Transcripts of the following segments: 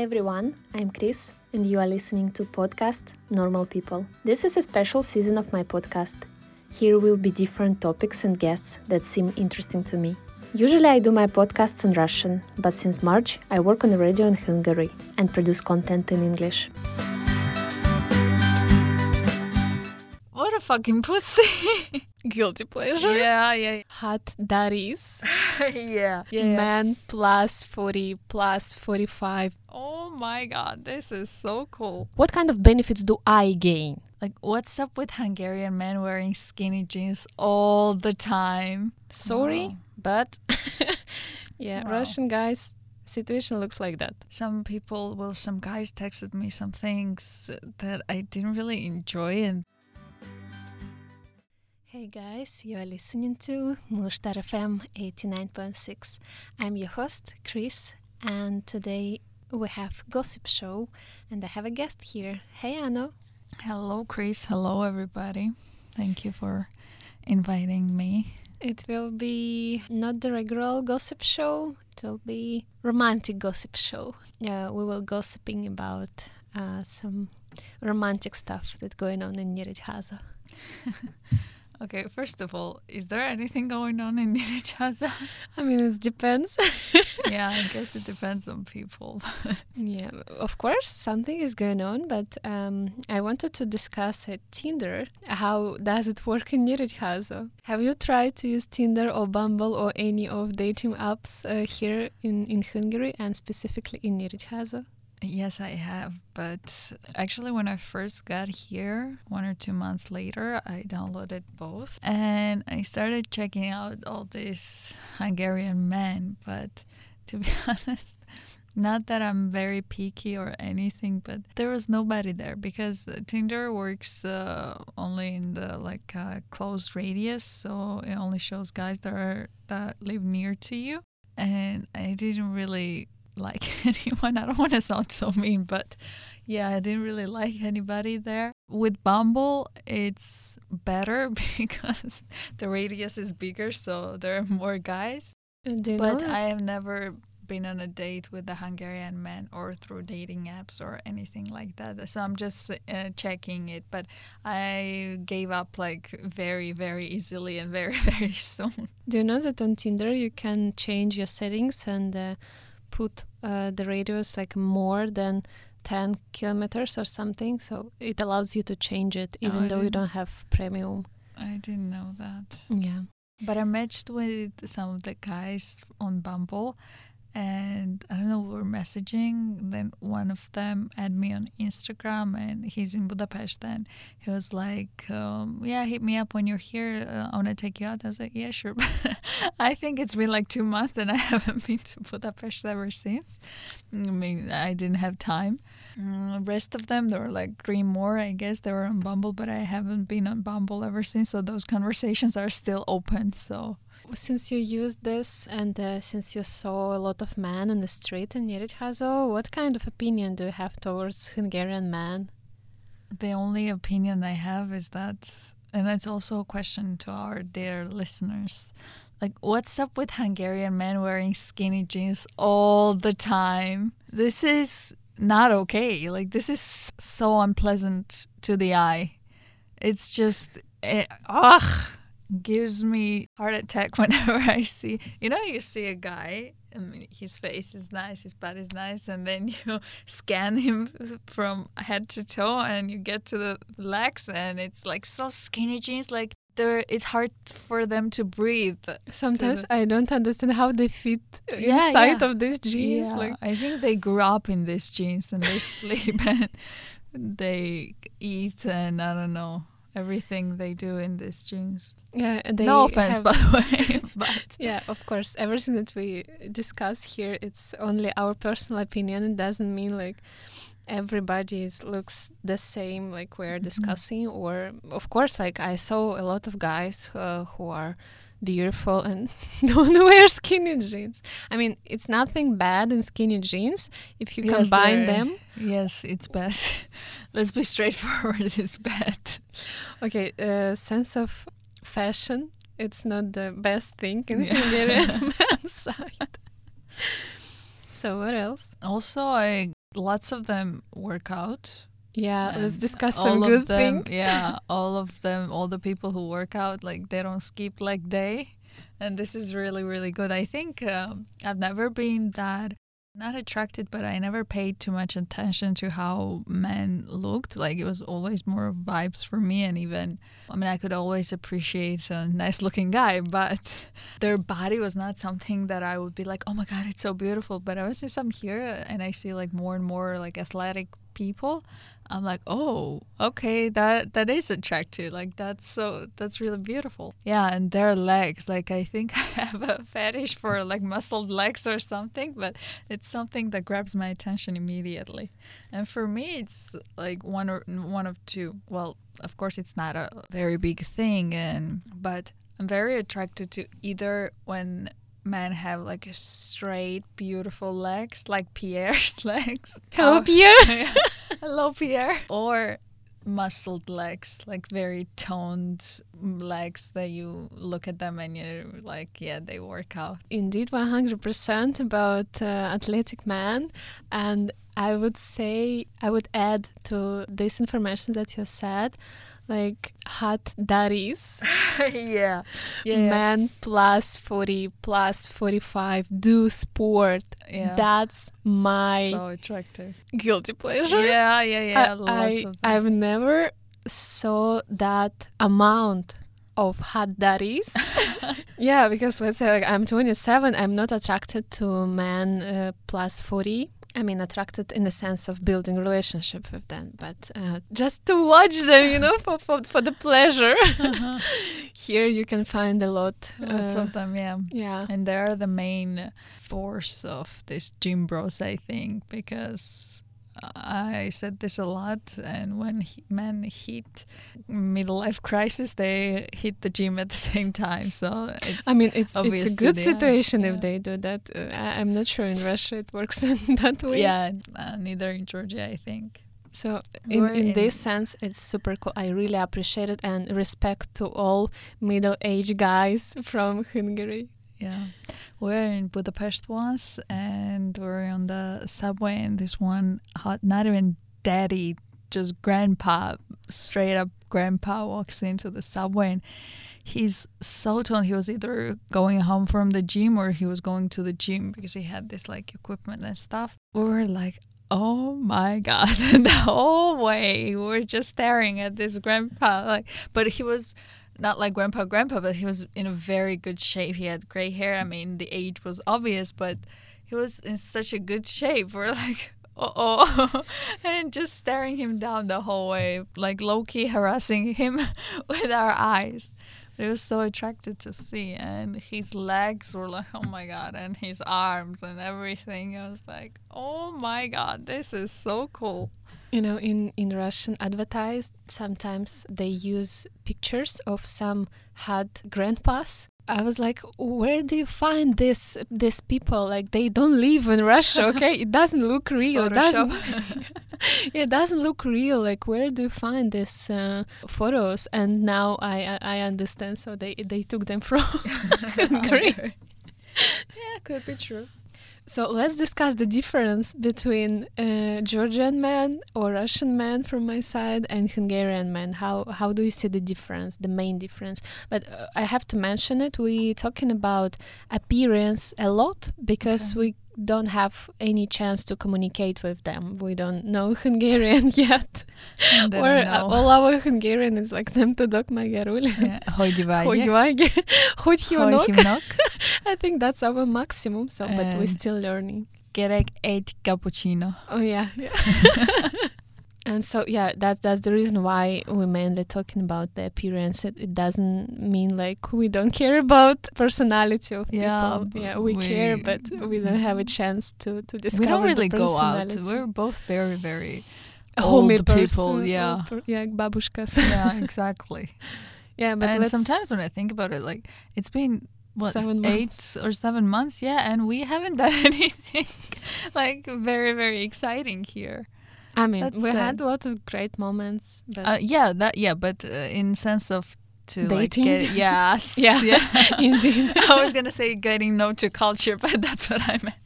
Hi everyone, I'm Kris, and you are listening to podcast Normal People. This is a special season of my podcast. Here will be different topics and guests that seem interesting to me. Usually I do my podcasts in Russian, but since March I work on the radio in Hungary and produce content in English. Fucking pussy. Guilty pleasure. yeah, yeah, Hot daddies. yeah. yeah. Man plus 40 plus 45. Oh my god, this is so cool. What kind of benefits do I gain? Like, what's up with Hungarian men wearing skinny jeans all the time? Sorry, Wow. but yeah, Wow. Russian guys situation looks like that. Some people, well, some guys texted me some things that I didn't really enjoy, and Hey guys, you are listening to Mushtar FM 89.6. I'm your host, Kris, and today we have Gossip Show, and I have a guest here. Hey Ano. hello, Kris. Hello, everybody. Thank you for inviting me. It will be not the regular gossip show, it will be romantic gossip show. Uh, we will gossiping about uh, some romantic stuff that's going on in Nyíregyháza. Okay, first of all, is there anything going on in Nyíregyháza? I mean, it depends. yeah, I guess it depends on people. Yeah, of course, something is going on, but um, I wanted to discuss at Tinder. How does it work in Nyíregyháza? Have you tried to use Tinder or Bumble or any of dating apps uh, here in, in Hungary and specifically in Nyíregyháza? Yes, I have. But actually, when I first got here, one or two months later, I downloaded both and I started checking out all these Hungarian men. But to be honest, not that I'm very picky or anything, but there was nobody there because Tinder works uh, only in the like uh, close radius, so it only shows guys that are that live near to you. And I didn't really like anyone. I don't want to sound so mean, but yeah, I didn't really like anybody there. With Bumble, it's better because the radius is bigger, so there are more guys. Do you know But? I have never been on a date with a Hungarian man or through dating apps or anything like that. So I'm just uh, checking it. But I gave up like very, very easily and very, very soon. Do you know that on Tinder you can change your settings and uh, put uh, the radius like more than 10 kilometers or something? So it allows you to change it Oh, even I though you don't have premium. I didn't know that. Yeah. But I matched with some of the guys on Bumble and I don't know, we were messaging. Then one of them added me on Instagram and he's in Budapest. And he was like, um, Yeah, hit me up when you're here. Uh, I want to take you out. I was like, Yeah, sure. I think it's been like two months and I haven't been to Budapest ever since. I mean, I didn't have time. Mm, The rest of them, there were like three more, I guess. They were on Bumble, but I haven't been on Bumble ever since. So those conversations are still open. So. Since you used this and uh, since you saw a lot of men in the street in Nyíregyháza, what kind of opinion do you have towards Hungarian men? The only opinion I have is that, and it's also a question to our dear listeners like, what's up with Hungarian men wearing skinny jeans all the time? This is not okay. Like, this is so unpleasant to the eye. It's just, it, ugh, gives me heart attack whenever I see, you know, you see a guy. I mean, his face is nice, his body is nice, and then you scan him from head to toe, and you get to the legs, and it's like so skinny jeans, like they're it's hard for them to breathe. Sometimes the- I don't understand how they fit Yeah, inside yeah. of these jeans. Yeah, Like, I think they grew up in these jeans and they sleep and they eat and I don't know everything they do in these jeans. yeah, they no offense, have- by the way, but Yeah, of course. Everything that we discuss here, it's only our personal opinion. It doesn't mean like everybody is, looks the same, like we're Mhm. discussing. Or, of course, like I saw a lot of guys uh, who are beautiful and don't wear skinny jeans. I mean, it's nothing bad in skinny jeans if you Yes, combine them. yes, it's bad. Let's be straightforward. It's bad. Okay, uh, sense of fashion. It's not the best thing in Yeah. Hungarian man's side. So what else? Also, I lots of them work out. Yeah, let's discuss some of good them, thing. Yeah, all of them, all the people who work out, like they don't skip leg day, and this is really really good. I think um, I've never been that not attracted, but I never paid too much attention to how men looked. Like it was always more of vibes for me, and even I mean I could always appreciate a nice looking guy, but their body was not something that I would be like, oh my god, it's so beautiful. But I was just I'm here and I see like more and more like athletic people I'm like, oh, okay, that that is attractive. Like that's so that's really beautiful. Yeah, and their legs. Like I think I have a fetish for like muscled legs or something, but it's something that grabs my attention immediately. And for me, it's like one or one of two. Well, of course, it's not a very big thing, and but I'm very attracted to either when men have like straight, beautiful legs, like Pierre's legs. Hello, Or- Pierre. Hello, Pierre. Or muscled legs, like very toned legs that you look at them and you're like, yeah, they work out. Indeed, 100% about uh, athletic man. And I would say, I would add to this information that you said, like hot daddies, yeah. Yeah. men plus 40, plus 45, do sport. yeah. That's my so attractive. guilty pleasure. Yeah, yeah, yeah. I, lots I. I've never saw that amount of hot daddies. yeah, because let's say like I'm 27, I'm not attracted to men uh, plus 40. I mean, attracted in the sense of building relationship with them, but uh, just to watch them, you know, for, for, for the pleasure. Here you can find a lot. Lots uh, of them, yeah. yeah. And they're the main force of this gym bros, I think, because I said this a lot. And when he, men hit middle life crisis, they hit the gym at the same time. So it's I mean, it's it's a good situation yeah. if they do that. Uh, I- I'm not sure in Russia it works in that way. yeah, uh, neither in Georgia, I think. So in, in in- this sense, it's super cool. I really appreciate it and respect to all middle-aged guys from Hungary. Yeah. We're in Budapest once and we're on the subway and this one hot not even daddy, just grandpa, straight up grandpa walks into the subway and he's so toned he was either going home from the gym or he was going to the gym because he had this like equipment and stuff. We were like Oh my god! the whole way we were just staring at this grandpa, like, but he was not like grandpa grandpa but he was in a very good shape. He had gray hair. I mean the age was obvious but he was in such a good shape we're like uh-oh. And just staring him down the whole way like low-key harassing him with our eyes. It was so attractive to see and his legs were like oh my god and his arms and everything. I was like oh my god this is so cool You know, in in Russian advertised, sometimes they use pictures of some hot grandpas. I was like, where do you find this these people? Like they don't live in Russia, okay? It doesn't look real. It doesn't, it doesn't look real. Like where do you find these uh, photos? And now I, I I understand. So they they took them from Hungary. yeah could be true So let's discuss the difference between uh, Georgian man or Russian man from my side and Hungarian man. How how do you see the difference, the main difference? But uh, I have to mention it. We talking about appearance a lot because Okay. we don't have any chance to communicate with them. We don't know Hungarian yet, or uh, all our Hungarian is like nem tudok magyarul. Hogy vagy? Hogy vagy? Hogy hívnak? I think that's our maximum. So, but we're still learning. Kérek egy cappuccino. Oh yeah, yeah. And so yeah, that that's the reason why we're mainly talking about the appearance. It, it doesn't mean like we don't care about personality of Yeah, people. Yeah, we, care, but we don't have a chance to to discover. we don't the really go out. We're both very, very Homey old people. Yeah. old yeah, babushkas. yeah, exactly. yeah, but and sometimes when I think about it, like it's been what Seven eight or seven months, yeah, and we haven't done anything like very, very exciting here. I mean, that's we it. had a lot of great moments, but Uh, yeah, that yeah, but uh, in sense of to like Dating? get yes, Yeah. yeah. indeed. I was gonna say getting no to culture, but that's what I meant.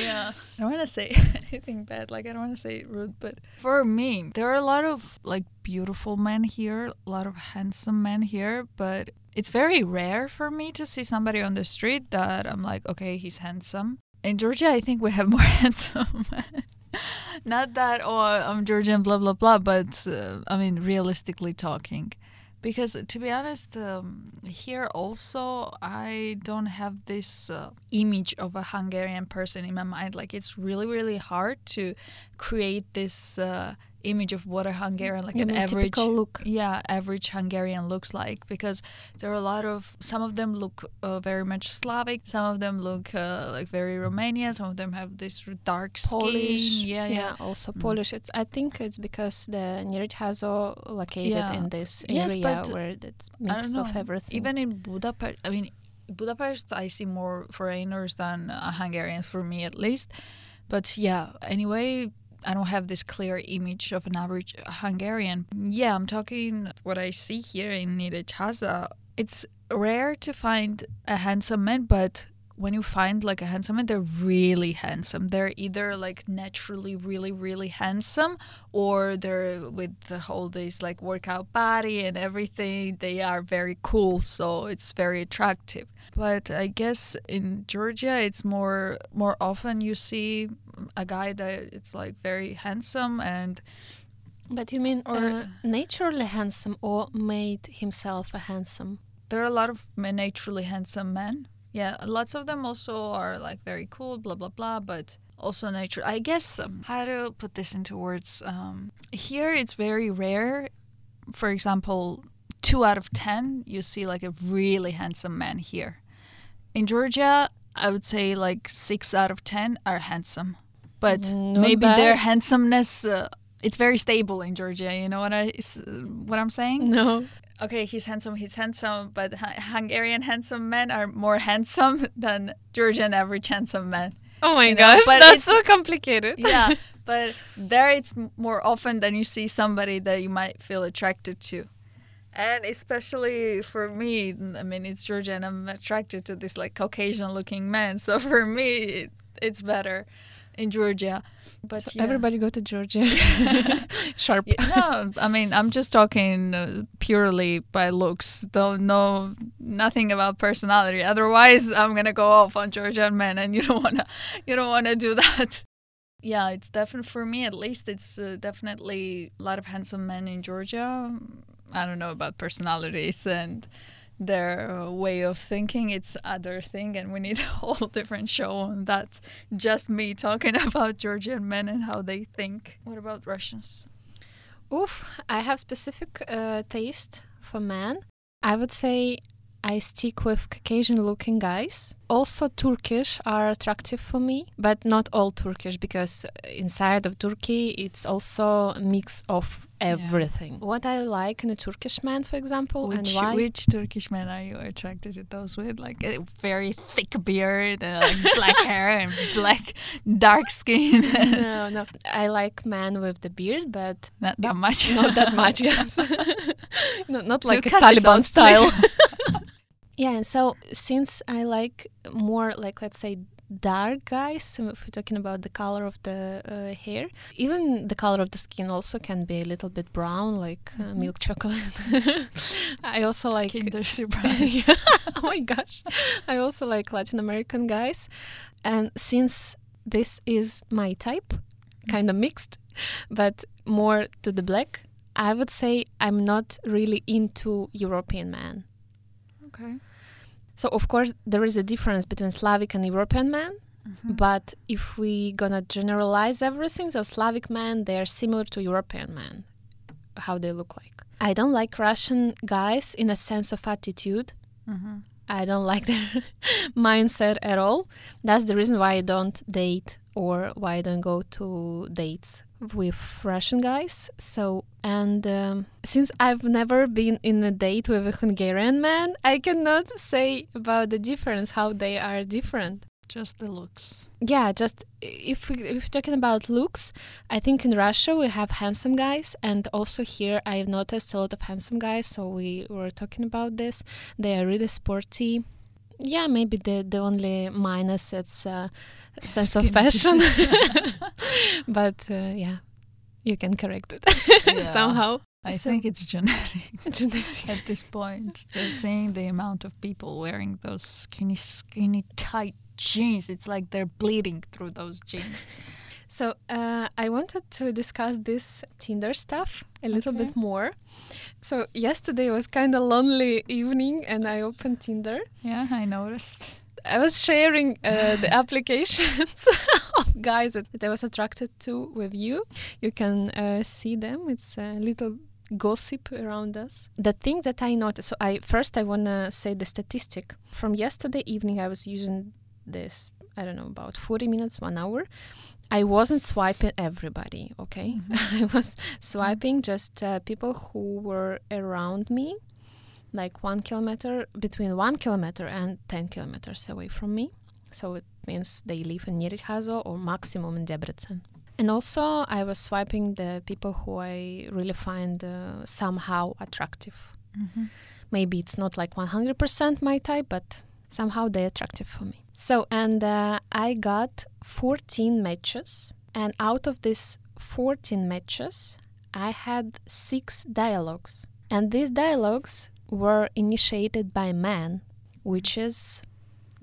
yeah. I don't want to say anything bad. Like I don't want to say rude, but for me, there are a lot of like beautiful men here, a lot of handsome men here, but it's very rare for me to see somebody on the street that I'm like, okay, he's handsome. In Georgia, I think we have more handsome men. Not that, oh, I'm Georgian, blah, blah, blah, but uh, I mean, realistically talking. Because to be honest, um, here also, I don't have this uh, image of a Hungarian person in my mind. Like, it's really, really hard to create this. Uh, image of what a Hungarian like You an average look. yeah average Hungarian looks like because there are a lot of some of them look uh, very much Slavic some of them look uh, like very Romanian some of them have this dark skin Polish. yeah yeah, also Mm. Polish. It's I think it's because the Nyíregyháza located Yeah. in this Yes, area but where it's mixed of everything. even in Budapest I mean Budapest I see more foreigners than uh, Hungarians for me at least but yeah anyway I don't have this clear image of an average Hungarian. Yeah, I'm talking what I see here in Nyíregyháza. It's rare to find a handsome man, but when you find like a handsome man, they're really handsome. They're either like naturally really, really handsome or they're with the whole this like workout body and everything. They are very cool, so it's very attractive. But I guess in Georgia, it's more more often you see a guy that it's like very handsome and but you mean or- uh, naturally handsome or made himself a handsome? there are a lot of naturally handsome men. Yeah, lots of them also are like very cool, blah blah blah, but also nature. I guess um, how to put this into words. Um, here, it's very rare. For example, two out of ten, you see like a really handsome man here. In Georgia, I would say like six out of ten are handsome, but Not maybe their handsomeness. Uh, it's very stable in Georgia. You know what I what I'm saying? No. okay, he's handsome, he's handsome, but Hungarian handsome men are more handsome than Georgian average handsome men. Oh my You gosh, that's so complicated. Yeah, but there it's more often than you see somebody that you might feel attracted to. And especially for me, I mean, it's Georgia and I'm attracted to this like Caucasian looking man. So for me, it, it's better in Georgia. But yeah. Everybody go to Georgia. Sharp. Yeah, no, I mean I'm just talking uh, purely by looks. Don't know nothing about personality. Otherwise, I'm gonna go off on Georgian men, and you don't wanna, you don't wanna do that. Yeah, it's definitely for me at least. It's uh, definitely a lot of handsome men in Georgia. I don't know about personalities and their uh, way of thinking. It's other thing, and we need a whole different show on that. Just me talking about Georgian men and how they think. What about Russians? Oof, I have specific uh, taste for men. I would say I stick with Caucasian looking guys. Also Turkish are attractive for me, but not all Turkish because uh, inside of Turkey it's also a mix of everything. What I like in a Turkish man, for example, Which, and why which Turkish men are you attracted to? Those with like a very thick beard and like black hair and black dark skin? no, no. I like men with the beard, but Not that much. not that much. Yes. no, not like a Taliban style. Yeah, and so since I like more like let's say dark guys, if we're talking about the color of the uh, hair, even the color of the skin also can be a little bit brown, like uh, Mhm. milk chocolate. I also like. Kinder surprise. Yeah. oh my gosh. I also like Latin American guys. And since this is my type, kind of mixed, but more to the black, I would say I'm not really into European man. Okay. So of course there is a difference between Slavic and European man, Mhm. but if we gonna generalize everything, so Slavic men they are similar to European men, how they look like. I don't like Russian guys in a sense of attitude. Mhm. I don't like their mindset at all. That's the reason why I don't date or why I don't go to dates with Russian guys. So, and um, since I've never been in a date with a Hungarian man, I cannot say about the difference, how they are different. Just the looks. Yeah, just if, we, if we're talking about looks, I think in Russia we have handsome guys, and also here I've noticed a lot of handsome guys. So we were talking about this. They are really sporty. Yeah, maybe the the only minus it's uh, sense of fashion, but uh, yeah, you can correct it Yeah. somehow. I So- think it's. Genetic. At this point, they're saying the amount of people wearing those skinny, skinny, tight jeans. It's like they're bleeding through those jeans. So uh, I wanted to discuss this Tinder stuff a little Okay. bit more. So yesterday was kind of lonely evening, and I opened Tinder. Yeah, I noticed. I was sharing uh, the applications of guys that, that I was attracted to with you. You can uh, see them. It's a little gossip around us. The thing that I noticed. So I first I wanna say the statistic from yesterday evening. I was using this. I don't know about 40 minutes, one hour. I wasn't swiping everybody. Okay, I was swiping just uh, people who were around me like one kilometer between one kilometer and 10 kilometers away from me. So it means they live in Nyíregyháza or maximum in Debrecen. And also I was swiping the people who I really find uh, somehow attractive. Mm-hmm. maybe it's not like 100% my type but somehow they're attractive for me. So and uh, I got 14 matches. And out of these 14 matches I had six dialogues. And these dialogues were initiated by men, which is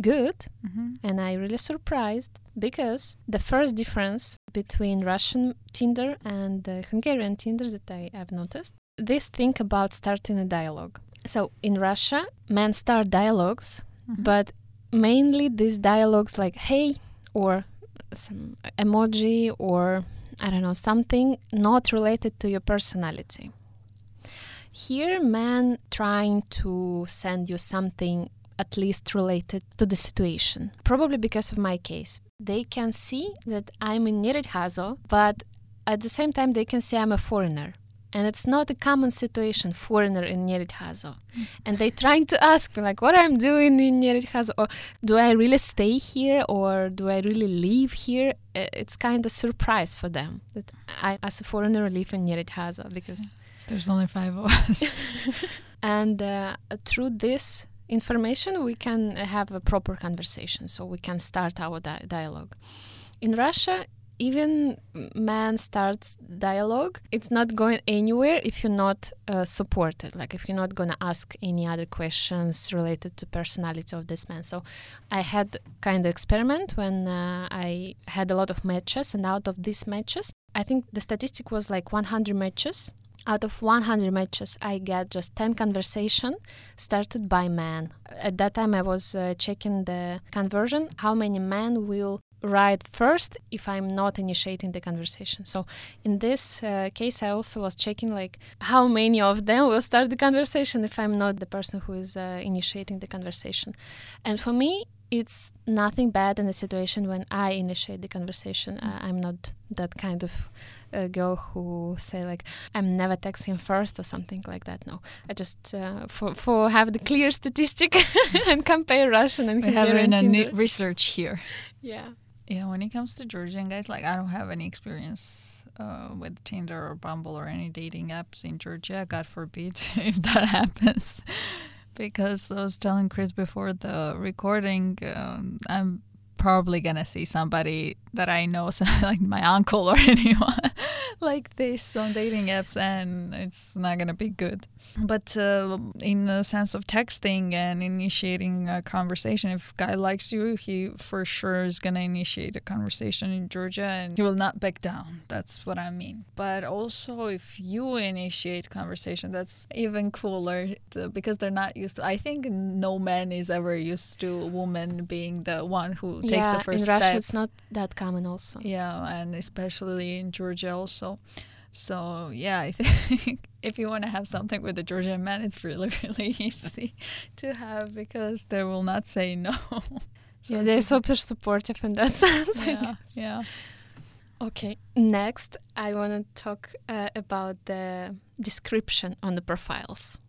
good. Mm-hmm. And I really surprised because the first difference between Russian Tinder and the Hungarian Tinder that I have noticed, this think about starting a dialogue. So in Russia, men start dialogues, Mm-hmm. but mainly these dialogues like hey or some emoji or I don't know something not related to your personality. Here, men trying to send you something at least related to the situation. Probably because of my case. They can see that I'm in Nyíregyháza, but at the same time, they can see I'm a foreigner. And it's not a common situation, foreigner in Nyíregyháza. Mm. And they trying to ask me, like, what I'm doing in Nyíregyháza, or do I really stay here, or do I really live here? It's kind of surprise for them that I, as a foreigner, live in Nyíregyháza because There's only five of us. and uh, through this information we can have a proper conversation so we can start our di- dialogue. In russia even man starts dialogue it's not going anywhere if you're not uh, supported like if you're not going to ask any other questions related to personality of this man. So i had kind of experiment when uh, i had a lot of matches and out of these matches i think the statistic was like 100 matches out of 100 matches i get just 10 conversation started by men. At that time i was uh, checking the conversion how many men will write first if i'm not initiating the conversation. So in this uh, case i also was checking like how many of them will start the conversation if i'm not the person who is uh, initiating the conversation. And for me it's nothing bad in a situation when i initiate the conversation. Uh, i'm not that kind of uh, girl who say like i'm never texting first or something like that no i just uh, for for have the clear statistic and compare russian and we have Hungarian a Tinder. research here. yeah Yeah, when it comes to Georgian guys, like I don't have any experience uh, with Tinder or Bumble or any dating apps in Georgia. God forbid if that happens. because I was telling Kris before the recording, um, I'm probably gonna see somebody that I know, so like my uncle or anyone like this on dating apps, and it's not gonna be good. But uh, in the sense of texting and initiating a conversation, if guy likes you, he for sure is gonna initiate a conversation in Georgia, and he will not back down. That's what I mean. But also, if you initiate conversation, that's even cooler to, because they're not used to. I think no man is ever used to a woman being the one who takes yeah the first in russia step. it's not that common also Yeah, and especially in Georgia also. So yeah, I think if you want to have something with a Georgian man, it's really really easy to have because they will not say no. So yeah they're super supportive in that sense I yeah, guess. yeah. Okay, next I want to talk uh, about the description on the profiles.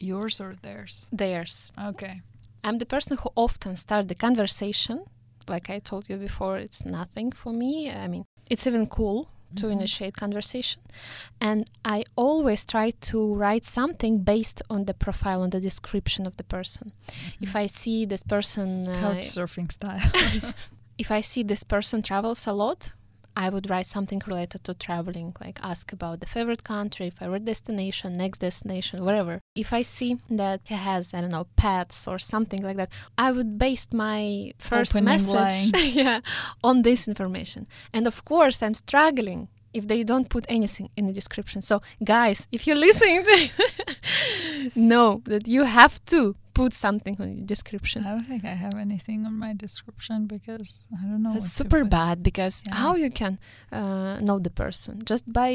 Yours or theirs? Theirs. Okay. I'm the person who often start the conversation. Like I told you before, it's nothing for me. I mean, it's even cool to Mhm. initiate conversation. And I always try to write something based on the profile, on the description of the person. If I see this person, uh, surfing style. if I see this person travels a lot, I would write something related to traveling, like ask about the favorite country, favorite destination, next destination, whatever. If I see that he has, I don't know, pets or something like that, I would base my first Opening message yeah, on this information. And of course, I'm struggling if they don't put anything in the description. So, guys, if you're listening to know that you have to put something on the description. I don't think I have anything on my description because I don't know. It's super bad because Yeah. how you can uh, know the person just by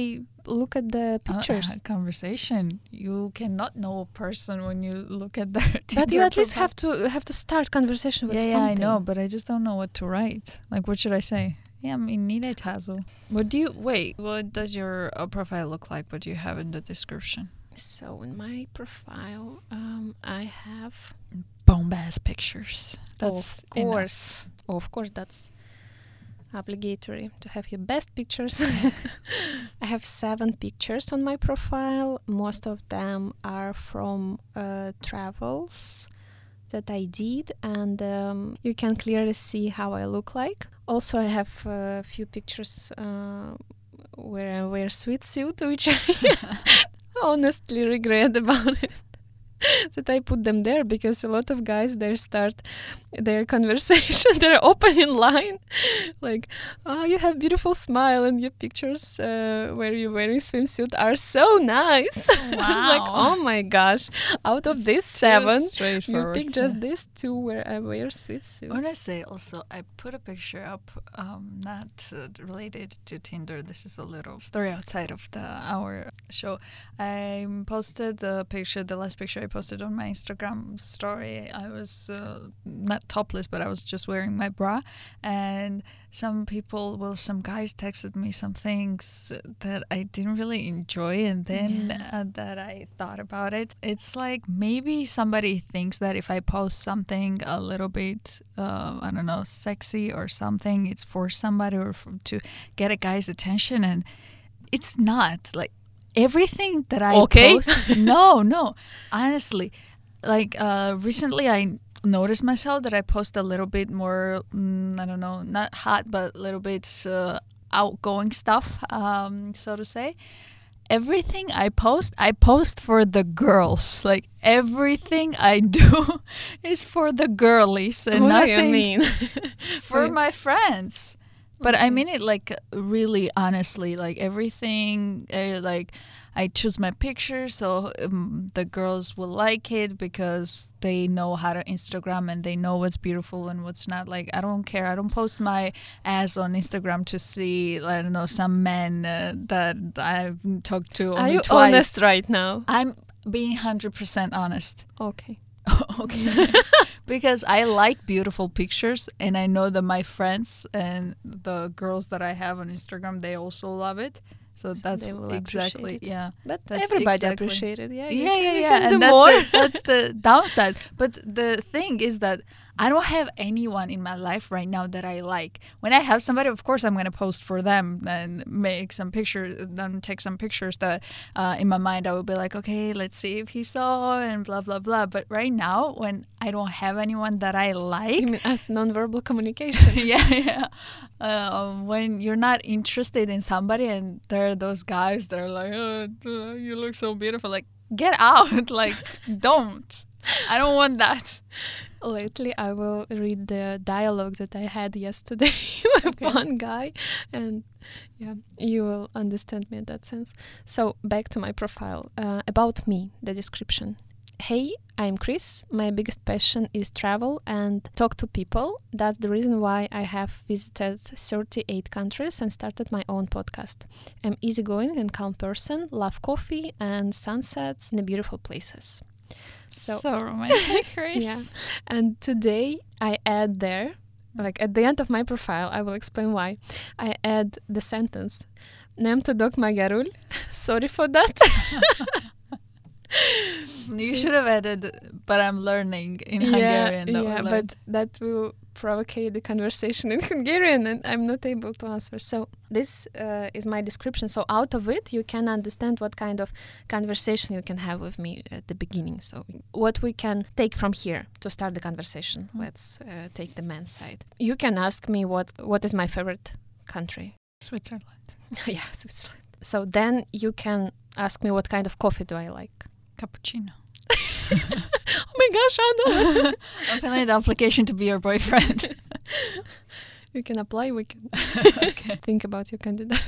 look at the Uh, pictures. a conversation. You cannot know a person when you look at their. but you at least have to have to start conversation with Yeah, yeah, I know, but I just don't know what to write. Like, what should I say? Yeah, I mean, nile tazo. What do you wait? What does your uh, profile look like? What do you have in the description? So in my profile, um, I have Bombast pictures. That's of course, of course, that's obligatory to have your best pictures. I have seven pictures on my profile. Most of them are from uh, travels that I did, and um, you can clearly see how I look like. Also, I have a few pictures uh, where I wear sweet suit, which I honestly regret about it. that I put them there because a lot of guys there start their conversation they're open in line like oh you have beautiful smile and your pictures uh, where you're wearing swimsuit are so nice was like oh my gosh out of these seven you pick just yeah. these two where I wear swimsuit When I say also, I put a picture up, um, not uh, related to Tinder. This is a little story outside of the our show. I posted the picture, the last picture I posted on my Instagram story. I was uh, not topless, but I was just wearing my bra, and some people, well, some guys texted me some things that I didn't really enjoy, and then Yeah. uh, that I thought about it, it's like maybe somebody thinks that if I post something a little bit, uh, I don't know, sexy or something, it's for somebody or for, to get a guy's attention, and it's not like everything that I Okay. post. no, no, honestly, like uh, recently I noticed myself that I post a little bit more, mm, I don't know, not hot, but a little bit uh, outgoing stuff, um, so to say. Everything I post, I post for the girls. Like everything I do is for the girlies and what do nothing you mean for my friends. But I mean it like really honestly, like everything, uh, like I choose my pictures so um, the girls will like it because they know how to Instagram and they know what's beautiful and what's not. Like I don't care. I don't post my ass on Instagram to see I don't know some men uh, that I've talked to only are you twice. honest right now I'm being hundred percent honest. okay okay. because I like beautiful pictures and I know that my friends and the girls that I have on Instagram they also love it. So So that's exactly it. yeah. but That's everybody exactly- appreciated yeah Yeah, yeah, yeah. can do And that's more the, that's the downside. But the thing is that I don't have anyone in my life right now that I like. When I have somebody, of course, I'm gonna post for them and make some pictures, then take some pictures that, uh, in my mind, I would be like, okay, let's see if he saw and blah blah blah. But right now, when I don't have anyone that I like, you mean as nonverbal communication yeah, yeah. Um, when you're not interested in somebody and there are those guys that are like, oh, uh, you look so beautiful. Like, get out. like, don't. I don't want that. Lately, I will read the dialogue that I had yesterday with Okay. one guy, and yeah, you will understand me in that sense. So, back to my profile. Uh, about me, the description. Hey, I'm Kris. My biggest passion is travel and talk to people. That's the reason why I have visited 38 countries and started my own podcast. I'm easygoing and calm person, love coffee and sunsets in the beautiful places. So, So, romantic, Kris. Yeah. and today I add there, mm. like at the end of my profile, I will explain why. I add the sentence. Nem tudok magyarul. Sorry for that. You should have added, but I'm learning in Hungarian. That yeah, would but that will provoke the conversation in Hungarian and I'm not able to answer. So this uh, is my description. So out of it, you can understand what kind of conversation you can have with me at the beginning. So what we can take from here to start the conversation. Mm. Let's uh, take the men's side. You can ask me what what is my favorite country. Switzerland. yeah, Switzerland. So then you can ask me what kind of coffee do I like. Cappuccino. Oh my gosh, Anna! I'm filling the application to be your boyfriend. you can apply. We can okay. think about your candidate.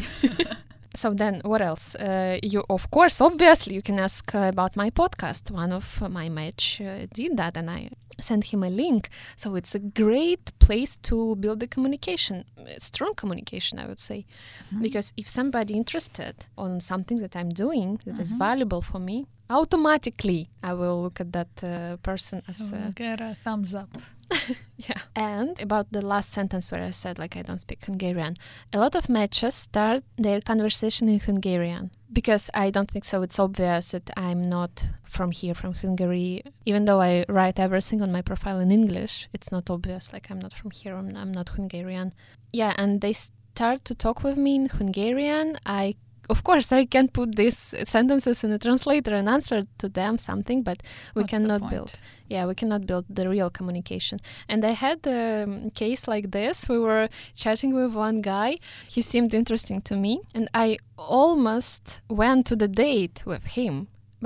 so then, what else? Uh, you, of course, obviously, you can ask uh, about my podcast. One of my match uh, did that, and I sent him a link. So it's a great place to build the communication, uh, strong communication, I would say. Mhm. Because if somebody interested on something that I'm doing that is Mhm. valuable for me, automatically I will look at that uh, person as So uh, get a thumbs up. yeah. And about the last sentence where I said like I don't speak Hungarian, a lot of matches start their conversation in Hungarian because I don't think so. It's obvious that I'm not from here, from Hungary. Even though I write everything on my profile in English, it's not obvious. Like I'm not from here. I'm, I'm not Hungarian. Yeah, and they start to talk with me in Hungarian. I of course I can put these sentences in a translator and answer to them something, but we What's cannot build yeah we cannot build the real communication. And i had a case like this. We were chatting with one guy. He seemed interesting to me and i almost went to the date with him.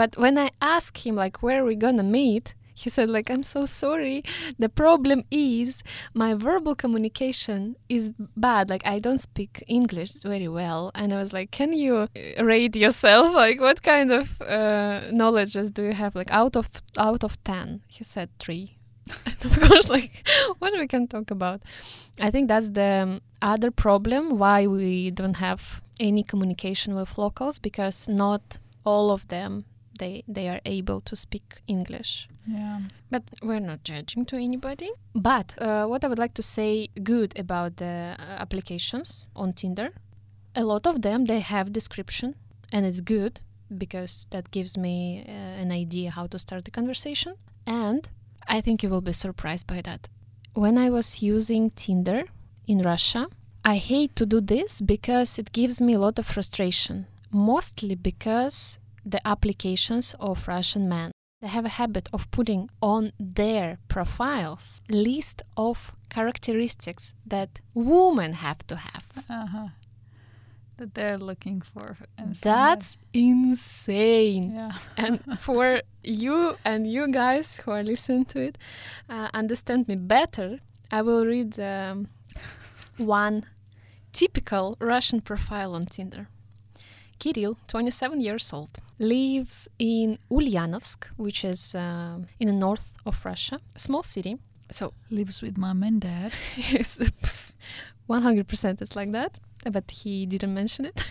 But when i asked him like where are we gonna meet he said like i'm so sorry. The problem is my verbal communication is bad. Like i don't speak english very well. And i was like can you rate yourself? Like what kind of uh, knowledges do you have? Like out of out of 10 he said 3 and of course like what we can talk about? I think that's the other problem why we don't have any communication with locals because not all of them they they are able to speak english Yeah. but we're not judging to anybody. But uh, what I would like to say good about the uh, applications on Tinder, a lot of them they have description, and it's good because that gives me uh, an idea how to start the conversation. And I think you will be surprised by that. When I was using Tinder in Russia, I hate to do this because it gives me a lot of frustration, mostly because the applications of Russian men they have a habit of putting on their profiles list of characteristics that women have to have Uh-huh. That they're looking for. that's insane Yeah. and for you and you guys who are listening to it uh, understand me better i will read um, one typical russian profile on tinder kirill 27 years old lives in ulyanovsk which is um, in the north of russia a small city so Lives with mom and dad. Yes, 100% it's like that, but he didn't mention it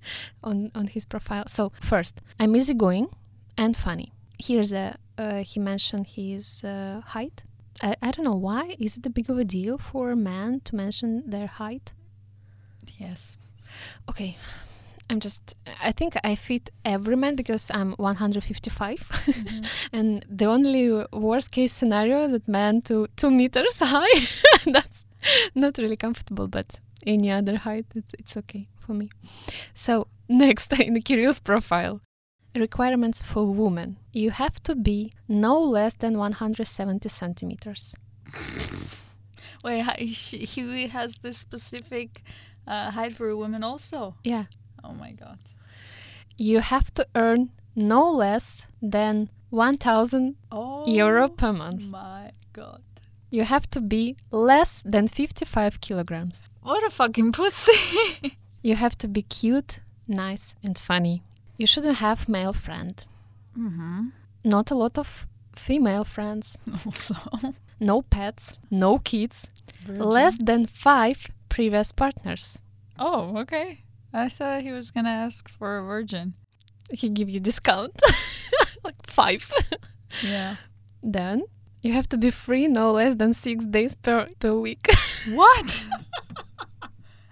on on his profile. So first, I'm easygoing and funny. Here's a uh, he mentioned his uh, height. I, I don't know why. Is it a big of a deal for a man to mention their height? Yes. Okay. I'm just, I think I fit every man because I'm 155. Mhm. And the only worst case scenario is that man to two meters high. That's not really comfortable, but any other height, it, it's okay for me. So next in the Kirill's profile, requirements for women: you have to be no less than 170 centimeters. Wait, he has this specific uh, height for women also. Yeah, Oh my god. you have to earn no less than 1,000 Oh. euro per month. Oh my god. You have to be less than 55 kilograms. What a fucking pussy. You have to be cute, nice, and funny. You shouldn't have male friend. mm-hmm. Not a lot of female friends. Also. No pets, no kids, Virgin. less than five previous partners. Oh, okay. I thought he was gonna ask for a virgin. He give you discount, like five. Yeah. then you have to be free no less than six days per, per week. What?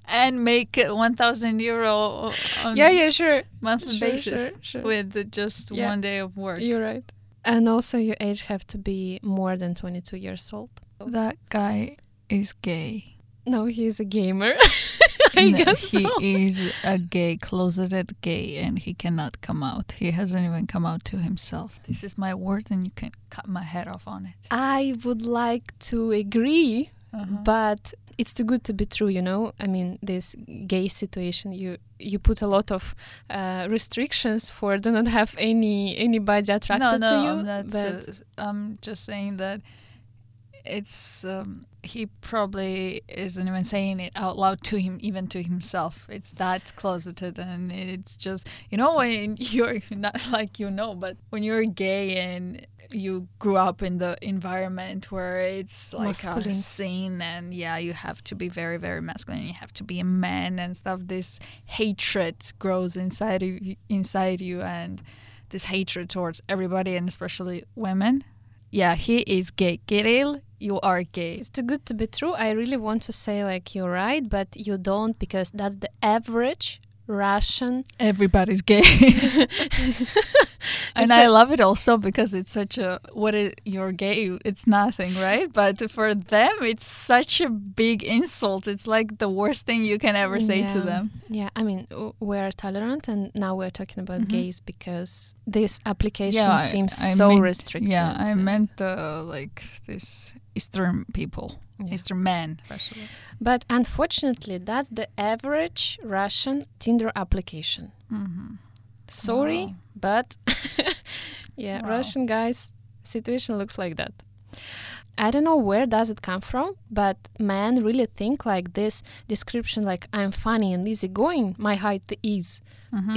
and make 1,000 euro on yeah, yeah, sure. monthly Sure, basis sure, sure. with just Yeah. one day of work. You're right. And also your age have to be more than 22 years old. That guy is gay. No, he's a gamer. I No, guess he so. is a gay, closeted gay, and he cannot come out. He hasn't even come out to himself. This is my word, and you can cut my head off on it. I would like to agree, Uh-huh. but it's too good to be true, you know. I mean, this gay situation, you you put a lot of uh, restrictions for do not have any anybody attracted no, to no, you. I'm, not, uh, I'm just saying that it's um, he probably isn't even saying it out loud to him, even to himself. It's that closeted, and it's just you know when you're not like you know, but when you're gay and you grew up in the environment where it's like a Masculine. scene and yeah you have to be very very masculine you have to be a man and stuff this hatred grows inside of you, inside you and this hatred towards everybody and especially women yeah he is gay kirill you are gay it's too good to be true. I really want to say like you're right, but you don't because that's the average Russian. everybody's gay and i love it also because it's such a what is you're gay it's nothing right but for them it's such a big insult it's like the worst thing you can ever say to them Yeah, I mean we're tolerant, and now we're talking about Mhm. gays because this application I- seems I so meant- restricted. Yeah, I meant uh, like this Eastern people, Yeah. Eastern men, especially. But unfortunately, that's the average Russian Tinder application. Mm-hmm. Sorry, Wow. but yeah, Wow. Russian guys situation looks like that. I don't know where does it come from, but men really think like this description like I'm funny and easygoing, my height is.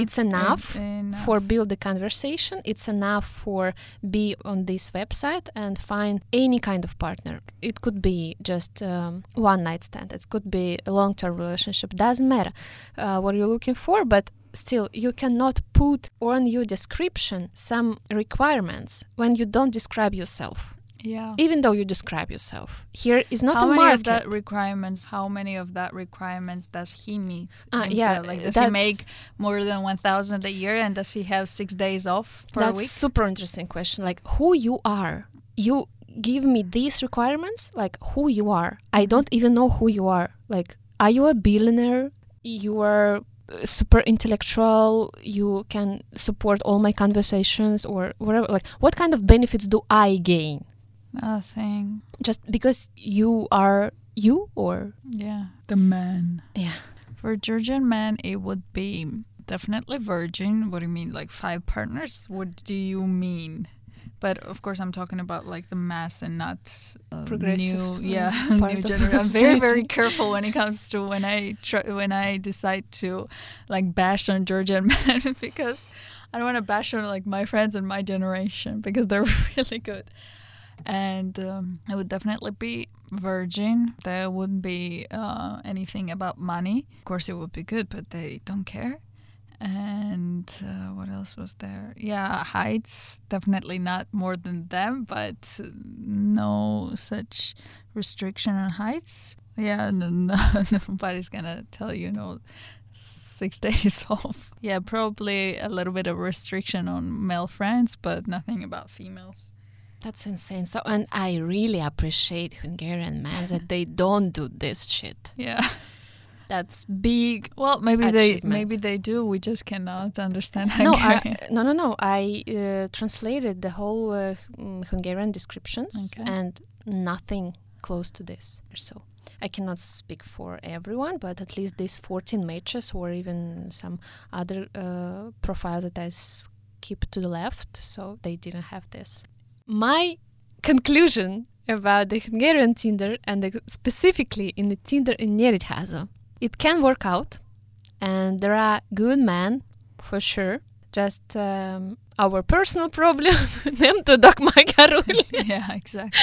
It's enough. for build the conversation. It's enough for be on this website and find any kind of partner. It could be just um, one night stand. It could be a long-term relationship. Doesn't matter uh, what you're looking for but still you cannot put on your description some requirements when you don't describe yourself yeah. even though you describe yourself here is not how a many of that requirements? How many of that requirements does he meet? Ah, yeah, like does he make more than one thousand a year, and does he have six days off per That's week? super interesting question. Like who you are. You give me these requirements, like who you are. I don't even know who you are. Like, are you a billionaire? You are uh, super intellectual. You can support all my conversations or whatever. Like, what kind of benefits do I gain? Nothing. Just because you are you or Yeah, the man. yeah. For Georgian man, it would be definitely virgin. What do you mean, like five partners? What do you mean? But of course, I'm talking about like the mass and not uh, Progressive, New, yeah, new generation. I'm very, very careful when it comes to when I try when I decide to like bash on Georgian men because I don't want to bash on like my friends and my generation because they're really good. And um, it would definitely be virgin. There wouldn't be uh, anything about money. Of course, it would be good, but they don't care. And uh, what else was there? Yeah, heights definitely not more than them, but no such restriction on heights. Yeah, no, no, nobody's gonna tell you no six days off. Yeah, probably a little bit of restriction on male friends, but nothing about females. That's insane. So, and I really appreciate Hungarian men that they don't do this shit. Yeah. That's big Well, maybe they maybe they do. We just cannot understand no, I, no, no, no. I uh, translated the whole uh, mm, Hungarian descriptions Okay. and nothing close to this. So I cannot speak for everyone, but at least these 14 matches or even some other uh, profiles that I skipped to the left, so they didn't have this. My conclusion about the Hungarian Tinder and the, specifically in the Tinder in Nyíregyháza, it can work out, and there are good men for sure. Just um, our personal problem, them to nem tudok magyarul. yeah, exactly.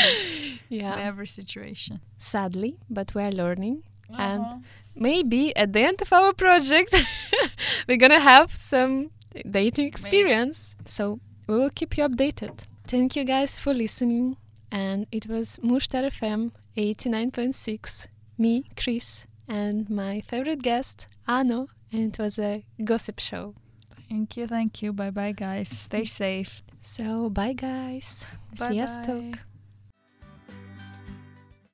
In yeah, every situation. sadly, but we're learning. And Uh-huh. maybe at the end of our project, we're gonna have some dating experience. So we will keep you updated. Thank you guys for listening. And it was Mushtar FM 89.6, me, Kris, and my favorite guest, Ano. And it was a gossip show. Thank you, thank you. Bye bye guys. Stay safe. So bye guys. Bye See you bye. stock.